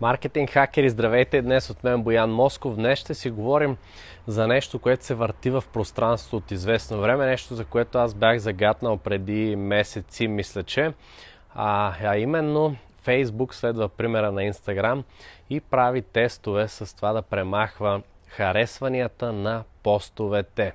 Маркетинг хакери, здравейте! Днес от мен Боян Москов. Днес ще си говорим за нещо, което се върти в пространството от известно време. Нещо, за което аз бях загатнал преди месеци, мисля, че. А, а именно Facebook следва примера на Instagram и прави тестове с това да премахва харесванията на постовете.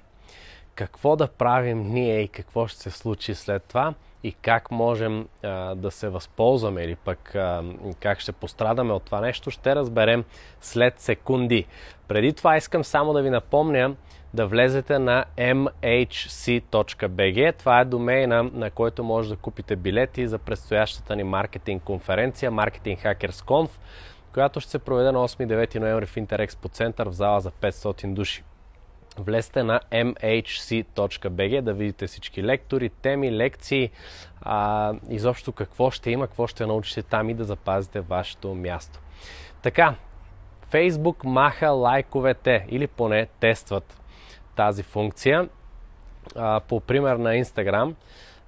Какво да правим ние и какво ще се случи след това? И как можем а, да се възползваме или пък а, как ще пострадаме от това нещо, ще разберем след секунди. Преди това искам само да ви напомня да влезете на mhc.bg. Това е домейна, на който може да купите билети за предстоящата ни маркетинг конференция Marketing Hackers Conf, която ще се проведе на 8-9 ноември в Интерекспо център в зала за 500 души. Влезте на mhc.bg да видите всички лектори, теми, лекции, а, изобщо какво ще има, какво ще научите там и да запазите вашето място. Така, Facebook маха лайковете или поне тестват тази функция. А, по пример на Instagram,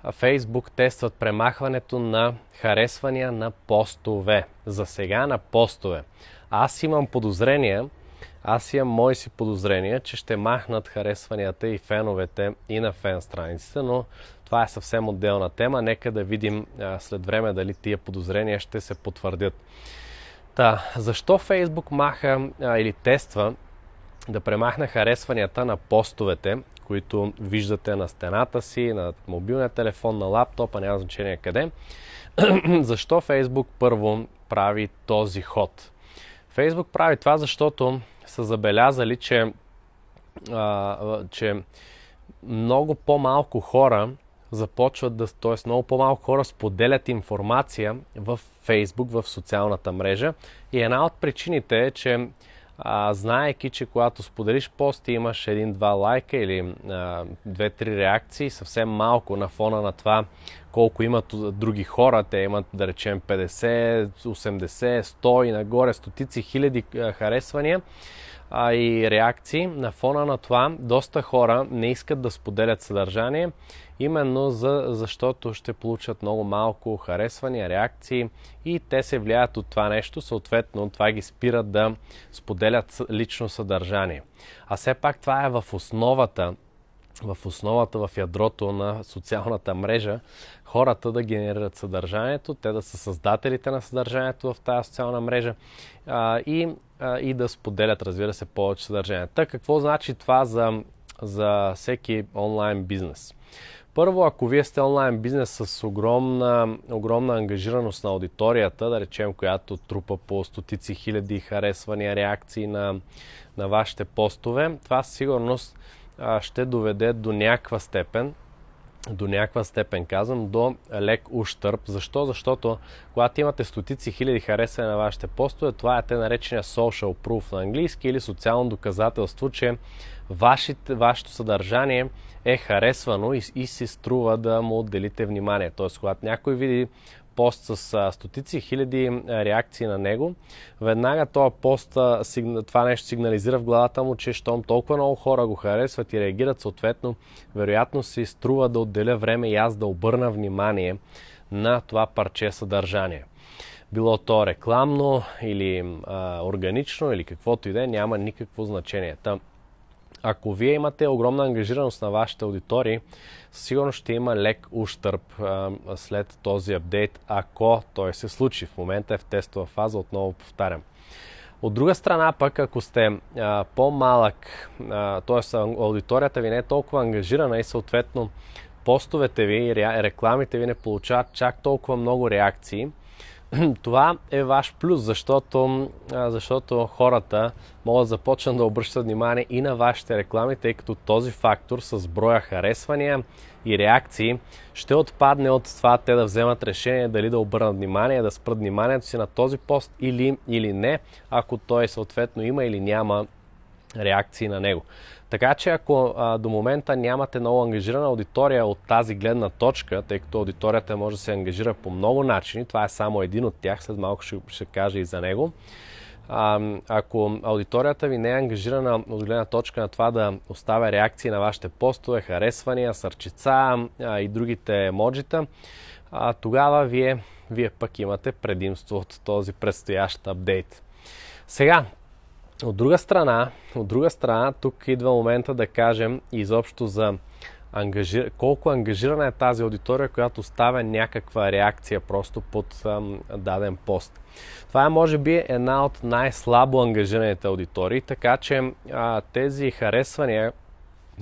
Facebook тестват премахването на харесвания на постове. За сега на постове. Аз имам подозрение, аз имам мои си подозрения, че ще махнат харесванията и феновете и на фен страниците, но това е съвсем отделна тема. Нека да видим а, след време дали тия подозрения ще се потвърдят. Та, защо Фейсбук маха а, или тества да премахне харесванията на постовете, които виждате на стената си, на мобилния телефон, на лаптопа, няма значение къде. Защо Фейсбук първо прави този ход? Фейсбук прави това, защото са забелязали, че, а, че много по-малко хора започват да, т.е. много по-малко хора споделят информация в Фейсбук, в социалната мрежа. И една от причините е, че а, знаеки, че когато споделиш пост и имаш един-два лайка или две-три реакции, съвсем малко на фона на това колко имат други хора. Те имат, да речем, 50, 80, 100 и нагоре, стотици хиляди харесвания а, и реакции. На фона на това, доста хора не искат да споделят съдържание, именно за, защото ще получат много малко харесвания, реакции и те се влияят от това нещо, съответно това ги спира да споделят лично съдържание. А все пак това е в основата в основата, в ядрото на социалната мрежа, хората да генерират съдържанието, те да са създателите на съдържанието в тази социална мрежа а, и, а, и да споделят, разбира се, повече съдържание. Та какво значи това за, за всеки онлайн бизнес? Първо, ако вие сте онлайн бизнес с огромна, огромна ангажираност на аудиторията, да речем, която трупа по стотици хиляди харесвания, реакции на, на вашите постове, това със сигурност ще доведе до някаква степен, до някаква степен казвам, до лек ущърп. Защо? Защото когато имате стотици хиляди харесвания на вашите постове, това е те наречения social proof на английски или социално доказателство, че вашите, вашето съдържание е харесвано и, и си струва да му отделите внимание. Тоест, когато някой види пост с а, стотици хиляди реакции на него, веднага този пост, а, сигна, това нещо сигнализира в главата му, че щом толкова много хора го харесват и реагират съответно, вероятно си струва да отделя време и аз да обърна внимание на това парче съдържание. Било то рекламно или а, органично или каквото и да е, няма никакво значение. Та, ако вие имате огромна ангажираност на вашите аудитории, сигурно ще има лек ущърп след този апдейт, ако той се случи. В момента е в тестова фаза, отново повтарям. От друга страна пък, ако сте а, по-малък, т.е. аудиторията ви не е толкова ангажирана и съответно постовете ви и рекламите ви не получават чак толкова много реакции, това е ваш плюс, защото, защото хората могат да започнат да обръщат внимание и на вашите реклами, тъй като този фактор с броя харесвания и реакции ще отпадне от това те да вземат решение дали да обърнат внимание, да спрат вниманието си на този пост или, или не, ако той съответно има или няма реакции на него. Така че ако а, до момента нямате много ангажирана аудитория от тази гледна точка, тъй като аудиторията може да се ангажира по много начини, това е само един от тях, след малко ще, ще кажа и за него. А, ако аудиторията ви не е ангажирана от гледна точка на това да оставя реакции на вашите постове, харесвания, сърчица а, и другите емоджита, а, тогава вие вие пък имате предимство от този предстоящ апдейт. Сега, от друга страна, от друга страна, тук идва момента да кажем изобщо за ангажир... колко ангажирана е тази аудитория, която ставя някаква реакция просто под ам, даден пост. Това е може би една от най-слабо ангажираните аудитории, така че а, тези харесвания,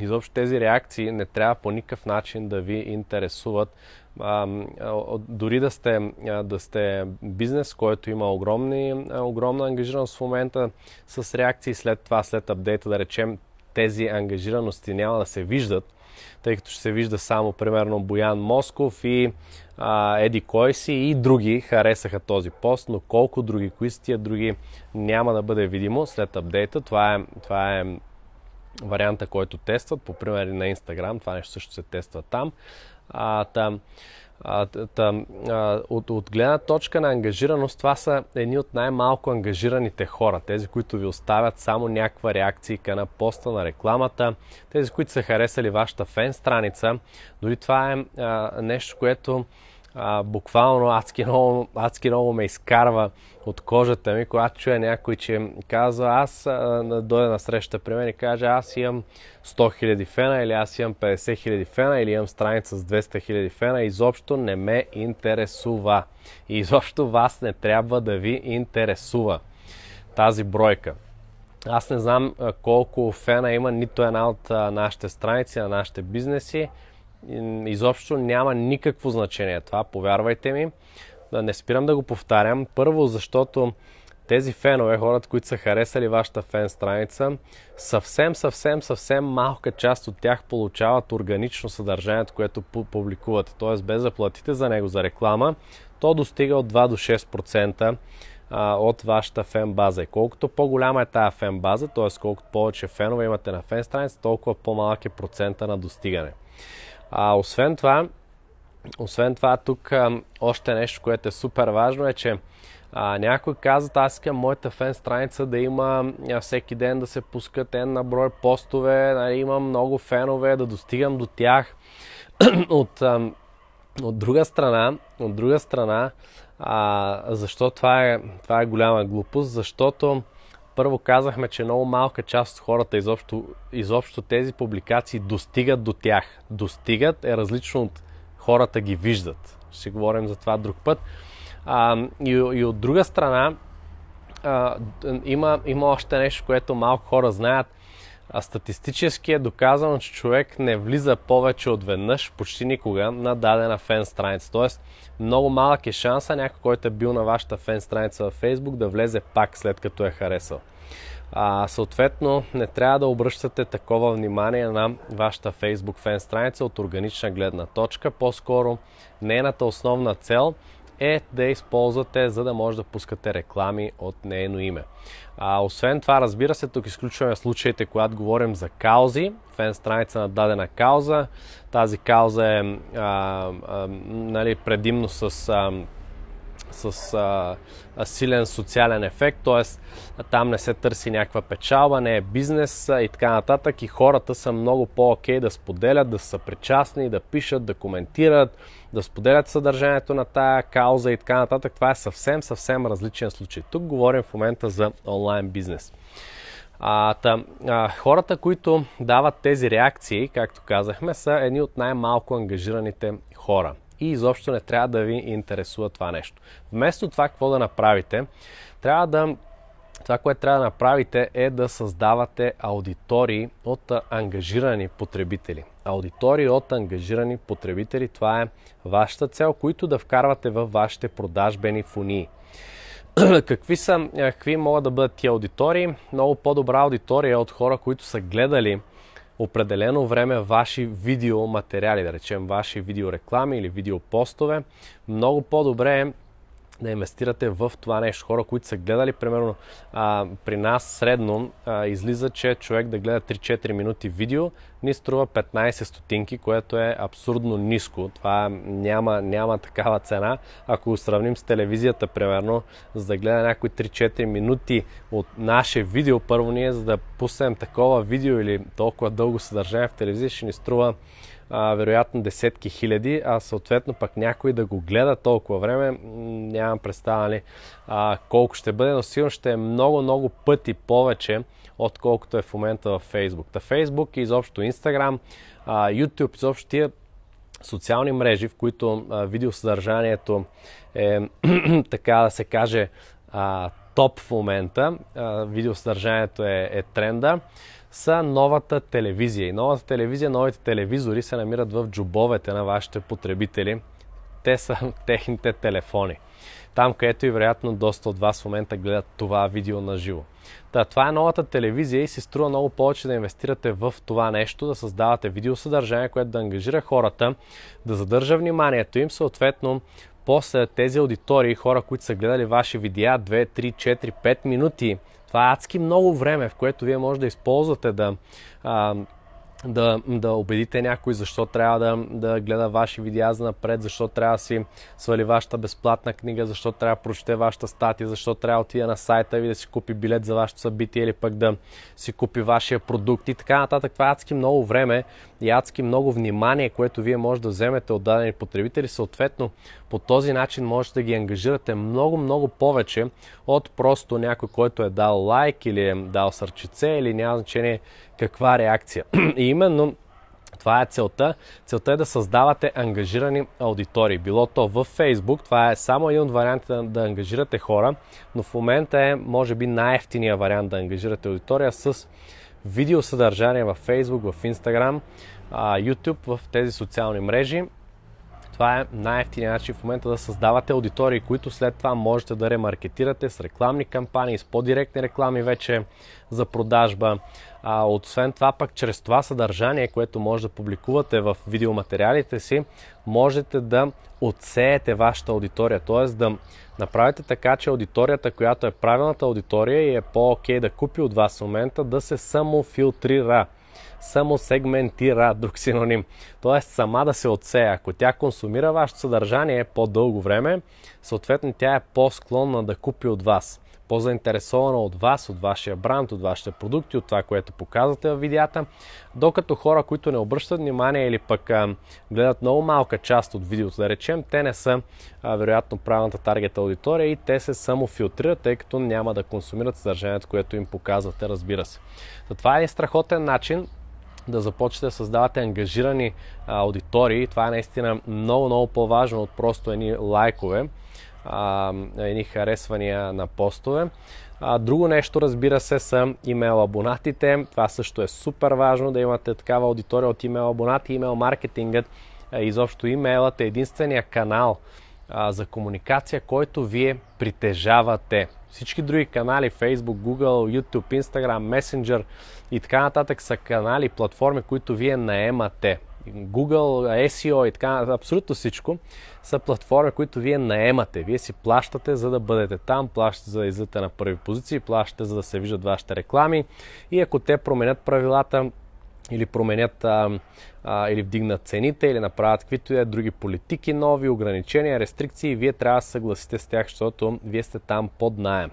изобщо тези реакции не трябва по никакъв начин да ви интересуват. А, дори да сте, да сте бизнес, който има огромни, огромна ангажираност в момента с реакции, след това, след апдейта, да речем, тези ангажираности няма да се виждат, тъй като ще се вижда само примерно Боян Москов и а, Еди Койси и други харесаха този пост, но колко други, кои са тия други, няма да бъде видимо след апдейта. Това е, това е варианта, който тестват, по пример на Instagram, това нещо също се тества там. А, там а, та, а, от, от гледна точка на ангажираност, това са едни от най-малко ангажираните хора. Тези, които ви оставят само някаква реакция на поста на рекламата, тези, които са харесали вашата фен страница. Дори това е а, нещо, което а, буквално адски много, адски много ме изкарва от кожата ми, когато чуя някой, че казва, аз а, дойде на среща при мен и каже, аз имам 100 000 фена или аз имам 50 000 фена или имам страница с 200 000 фена, изобщо не ме интересува. И изобщо вас не трябва да ви интересува тази бройка. Аз не знам колко фена има нито една от нашите страници, на нашите бизнеси изобщо няма никакво значение това, повярвайте ми. Не спирам да го повтарям. Първо, защото тези фенове, хората, които са харесали вашата фен страница, съвсем, съвсем, съвсем малка част от тях получават органично съдържанието, което публикувате. Т.е. без да платите за него за реклама, то достига от 2 до 6% от вашата фен база. И колкото по-голяма е тази фен база, т.е. колкото повече фенове имате на фен страница, толкова по-малък е процента на достигане. А, освен това, освен това, тук а, още нещо, което е супер важно е, че а, някой казват, аз искам моята фен страница да има всеки ден да се пускат на брой постове, нали, имам много фенове, да достигам до тях. от, а, от друга страна, от друга страна, а, защо това е, това е голяма глупост? Защото първо казахме, че много малка част от хората изобщо, изобщо тези публикации достигат до тях. Достигат е различно от хората ги виждат. Ще говорим за това друг път. А, и, и от друга страна, а, има, има още нещо, което малко хора знаят – а статистически е доказано, че човек не влиза повече от веднъж, почти никога, на дадена фен страница. Тоест, много малък е шанса някой, който е бил на вашата фен страница във Facebook, да влезе пак след като е харесал. А, съответно, не трябва да обръщате такова внимание на вашата Facebook фен страница от органична гледна точка. По-скоро, нейната основна цел е да използвате, за да може да пускате реклами от нейно име. А, освен това, разбира се, тук изключваме случаите, когато говорим за каузи, фен страница на дадена кауза. Тази кауза е а, а, нали, предимно с а, с а, силен социален ефект, т.е. там не се търси някаква печалба, не е бизнес и така нататък и хората са много по-окей да споделят, да са причастни, да пишат, да коментират, да споделят съдържанието на тая кауза и така нататък. Това е съвсем, съвсем различен случай. Тук говорим в момента за онлайн бизнес. А, та, а, хората, които дават тези реакции, както казахме, са едни от най-малко ангажираните хора и изобщо не трябва да ви интересува това нещо. Вместо това, какво да направите, трябва да това, което трябва да направите е да създавате аудитории от ангажирани потребители. Аудитории от ангажирани потребители, това е вашата цел, които да вкарвате в вашите продажбени фунии. какви, са, какви могат да бъдат тия аудитории? Много по-добра аудитория е от хора, които са гледали определено време ваши видеоматериали, да речем ваши видеореклами или видеопостове, много по-добре е да инвестирате в това нещо. Хора, които са гледали, примерно а, при нас средно а, излиза, че човек да гледа 3-4 минути видео ни струва 15 стотинки, което е абсурдно ниско. Това няма, няма такава цена. Ако го сравним с телевизията, примерно, за да гледа някои 3-4 минути от наше видео, първо ние за да пуснем такова видео или толкова дълго съдържание в телевизия, ще ни струва а, вероятно десетки хиляди, а съответно пък някой да го гледа толкова време, нямам представа нали, а, колко ще бъде, но сигурно ще е много, много пъти повече, отколкото е в момента в Facebook. Та Facebook и изобщо Instagram, а, YouTube, изобщо тия социални мрежи, в които а, видеосъдържанието е, така да се каже, а, топ в момента, а, видеосъдържанието е, е тренда, са новата телевизия. И новата телевизия, новите телевизори се намират в джобовете на вашите потребители. Те са техните телефони. Там, където и вероятно доста от вас в момента гледат това видео на живо. Та, това е новата телевизия и си струва много повече да инвестирате в това нещо, да създавате видеосъдържание, което да ангажира хората, да задържа вниманието им, съответно после тези аудитории, хора, които са гледали ваши видеа 2, 3, 4, 5 минути, това е адски много време, в което вие може да използвате да а, да, да убедите някой защо трябва да, да гледа ваши видеа за напред, защо трябва да си свали вашата безплатна книга, защо трябва да прочете вашата статия, защо трябва да отида на сайта ви да си купи билет за вашето събитие или пък да си купи вашия продукт и така нататък. Това е адски много време и адски много внимание, което вие може да вземете от дадени потребители. Съответно, по този начин можете да ги ангажирате много, много повече от просто някой, който е дал лайк или е дал сърчице или няма значение каква реакция. И именно това е целта. Целта е да създавате ангажирани аудитории. Било то в Facebook, това е само един от вариантите да, ангажирате хора, но в момента е, може би, най-ефтиния вариант да ангажирате аудитория с видеосъдържание в Facebook, в Instagram, YouTube, в тези социални мрежи това е най-ефтиният начин в момента да създавате аудитории, които след това можете да ремаркетирате с рекламни кампании, с по-директни реклами вече за продажба. А, освен това пък чрез това съдържание, което може да публикувате в видеоматериалите си, можете да отсеете вашата аудитория, т.е. да направите така, че аудиторията, която е правилната аудитория и е по-окей да купи от вас в момента, да се самофилтрира само сегментира, друг синоним. Тоест сама да се отсея. Ако тя консумира вашето съдържание по-дълго време, съответно тя е по-склонна да купи от вас по-заинтересована от вас, от вашия бранд, от вашите продукти, от това, което показвате в видеята, докато хора, които не обръщат внимание или пък а, гледат много малка част от видеото, да речем, те не са а, вероятно правилната таргет аудитория и те се самофилтрират, тъй като няма да консумират съдържанието, което им показвате, разбира се. това е страхотен начин да започнете да създавате ангажирани аудитории. Това е наистина много, много по-важно от просто едни лайкове, едни харесвания на постове. Друго нещо, разбира се, са имейл абонатите. Това също е супер важно да имате такава аудитория от имейл абонати. Имейл маркетингът, изобщо имейлът е единствения канал а, за комуникация, който вие притежавате. Всички други канали, Facebook, Google, YouTube, Instagram, Messenger и така нататък са канали, платформи, които вие наемате. Google, SEO и така, абсолютно всичко са платформи, които вие наемате. Вие си плащате за да бъдете там, плащате за да излизате на първи позиции, плащате за да се виждат вашите реклами и ако те променят правилата, или променят а, а, или вдигнат цените, или направят каквито и е други политики, нови ограничения, рестрикции, вие трябва да се съгласите с тях, защото вие сте там под найем.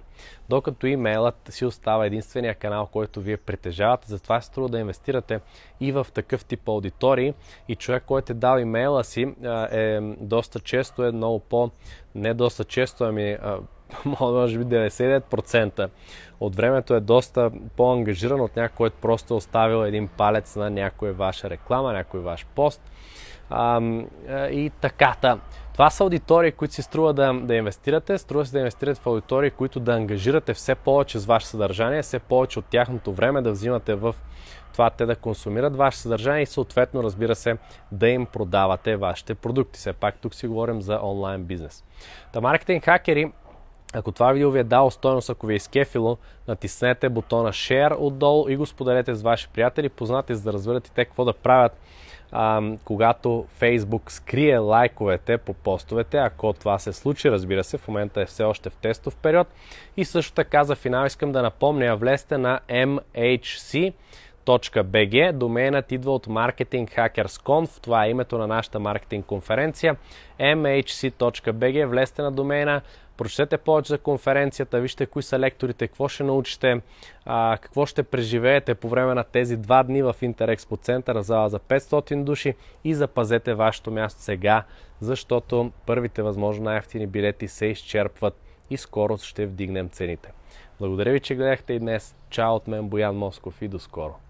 Докато имейлът си остава единствения канал, който вие притежавате, затова се струва да инвестирате и в такъв тип аудитории и човек, който е дал имейла си, е доста често е много по... не доста често, ами може би 99% от времето е доста по-ангажиран от някой, който просто е оставил един палец на някоя ваша реклама, някой ваш пост. А, и така. Това са аудитории, които си струва да, да инвестирате. Струва се да инвестирате в аудитории, които да ангажирате все повече с ваше съдържание, все повече от тяхното време да взимате в това те да консумират ваше съдържание и съответно, разбира се, да им продавате вашите продукти. Все пак тук си говорим за онлайн бизнес. Та маркетинг хакери ако това видео ви е дало стойност, ако ви е изкефило, натиснете бутона Share отдолу и го споделете с ваши приятели, познати, за да разберат и те какво да правят, а, когато Facebook скрие лайковете по постовете. Ако това се случи, разбира се, в момента е все още в тестов период. И също така за финал искам да напомня, влезте на MHC .bg. Доменът идва от Marketing Hackers Conf. Това е името на нашата маркетинг конференция. mhc.bg. Влезте на домена, Прочетете повече за конференцията, вижте кои са лекторите, какво ще научите, какво ще преживеете по време на тези два дни в Интерекспо центъра, зала за 500 души и запазете вашето място сега, защото първите възможно най-ефтини билети се изчерпват и скоро ще вдигнем цените. Благодаря ви, че гледахте и днес. Чао от мен, Боян Москов и до скоро!